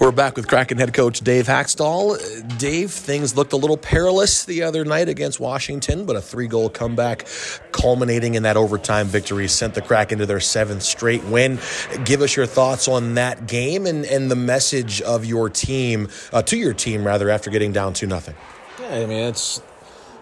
We're back with Kraken head coach Dave Hakstol. Dave, things looked a little perilous the other night against Washington, but a three goal comeback culminating in that overtime victory sent the Kraken to their seventh straight win. Give us your thoughts on that game and, and the message of your team, uh, to your team rather, after getting down 2 nothing. Yeah, I mean, it's,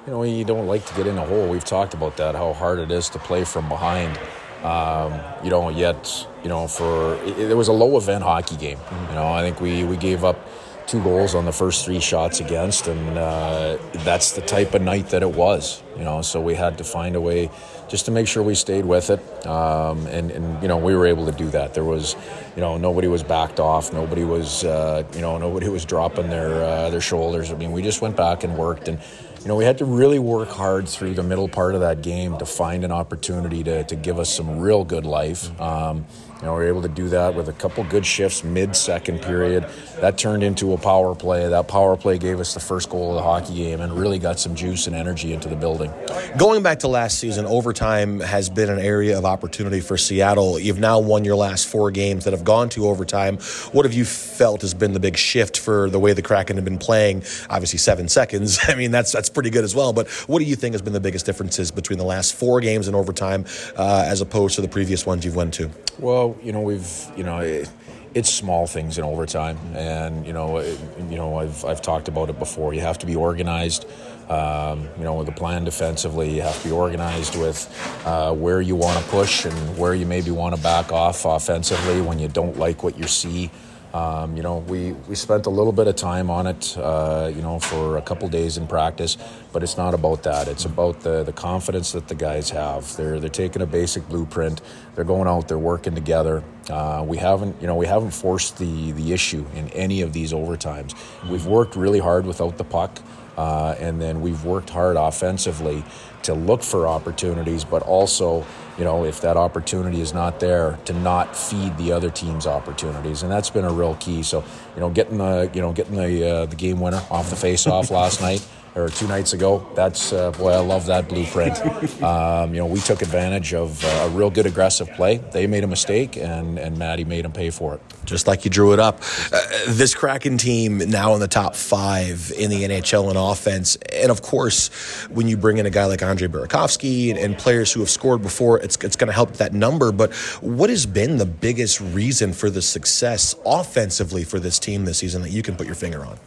you know, you don't like to get in a hole. We've talked about that, how hard it is to play from behind. Um, you know, yet, you know, for it, it, was a low event hockey game. You know, I think we, we gave up two goals on the first three shots against, and uh, that's the type of night that it was. You know, so we had to find a way just to make sure we stayed with it, um, and, and you know we were able to do that. There was, you know, nobody was backed off, nobody was, uh, you know, nobody was dropping their uh, their shoulders. I mean, we just went back and worked and you know, we had to really work hard through the middle part of that game to find an opportunity to, to give us some real good life. Um, you know, we were able to do that with a couple good shifts mid second period. That turned into a power play. That power play gave us the first goal of the hockey game and really got some juice and energy into the building. Going back to last season, overtime has been an area of opportunity for Seattle. You've now won your last four games that have gone to overtime. What have you felt has been the big shift for the way the Kraken have been playing? Obviously, seven seconds. I mean, that's that's pretty good as well. But what do you think has been the biggest differences between the last four games in overtime uh, as opposed to the previous ones you've went to? Well, you know, we've, you know, it, it's small things in overtime, and you know, it, you know, I've I've talked about it before. You have to be organized. Um, you know, with a plan defensively, you have to be organized with uh, where you want to push and where you maybe want to back off offensively when you don't like what you see. Um, you know, we, we spent a little bit of time on it, uh, you know, for a couple days in practice, but it's not about that. It's about the, the confidence that the guys have. They're, they're taking a basic blueprint. They're going out, they're working together. Uh, we haven't, you know, we haven't forced the, the issue in any of these overtimes. We've worked really hard without the puck. Uh, and then we've worked hard offensively to look for opportunities, but also, you know, if that opportunity is not there, to not feed the other team's opportunities, and that's been a real key. So, you know, getting the, you know, getting the uh, the game winner off the face-off last night or two nights ago. That's uh, boy, I love that blueprint. Um, you know, we took advantage of uh, a real good aggressive play. They made a mistake, and and Maddie made them pay for it. Just like you drew it up. Uh, this Kraken team now in the top five in the NHL in offense, and of course, when you bring in a guy like Andre Burakovsky and, and players who have scored before, it's it's going to help that number. But what has been the biggest reason for the success offensively for this team this season that you can put your finger on?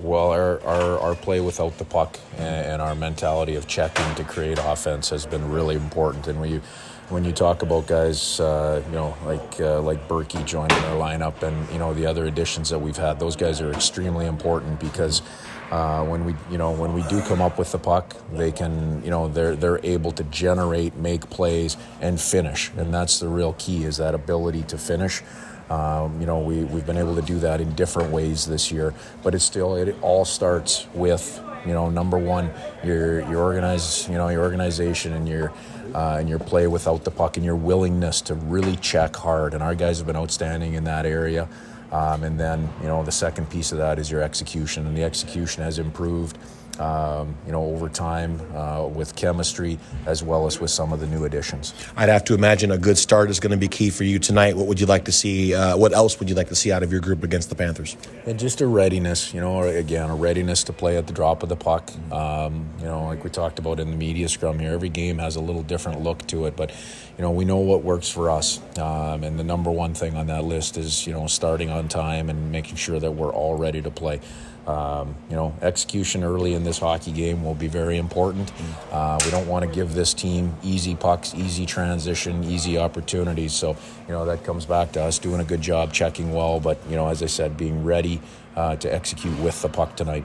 Well, our, our, our play without the puck and, our mentality of checking to create offense has been really important. And you, when you talk about guys, uh, you know, like uh, like Berkey joining our lineup, and you know the other additions that we've had, those guys are extremely important because uh, when we, you know, when we do come up with the puck, they can, you know, they're they're able to generate, make plays, and finish, and that's the real key is that ability to finish. Um, you know, we, we've been able to do that in different ways this year, but it's still, it all starts with, you know, number one, your, your organize, you know, your organization and your, uh, and your play without the puck and your willingness to really check hard. And our guys have been outstanding in that area. Um, and then, you know, the second piece of that is your execution, and the execution has improved. Um, you know, over time uh, with chemistry as well as with some of the new additions. I'd have to imagine a good start is going to be key for you tonight. What would you like to see? Uh, what else would you like to see out of your group against the Panthers? And just a readiness, you know, again, a readiness to play at the drop of the puck. Um, you know, like we talked about in the media scrum here, every game has a little different look to it, but you know, we know what works for us. Um, and the number one thing on that list is, you know, starting on time and making sure that we're all ready to play. Um, you know, execution early in this hockey game will be very important. Uh, we don't want to give this team easy pucks, easy transition, easy opportunities. So, you know, that comes back to us doing a good job, checking well, but, you know, as I said, being ready uh, to execute with the puck tonight.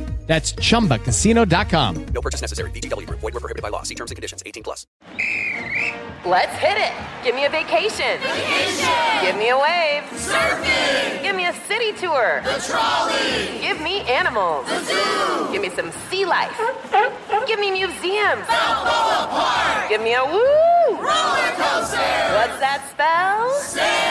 That's chumbacasino.com. No purchase necessary. VGW Group. Void were prohibited by law. See terms and conditions. 18 plus. Let's hit it. Give me a vacation. Vacation. Give me a wave. Surfing. Give me a city tour. The trolley. Give me animals. The zoo. Give me some sea life. Give me museums. Balboa Park. Give me a woo. Roller coaster. What's that spell? San Diego.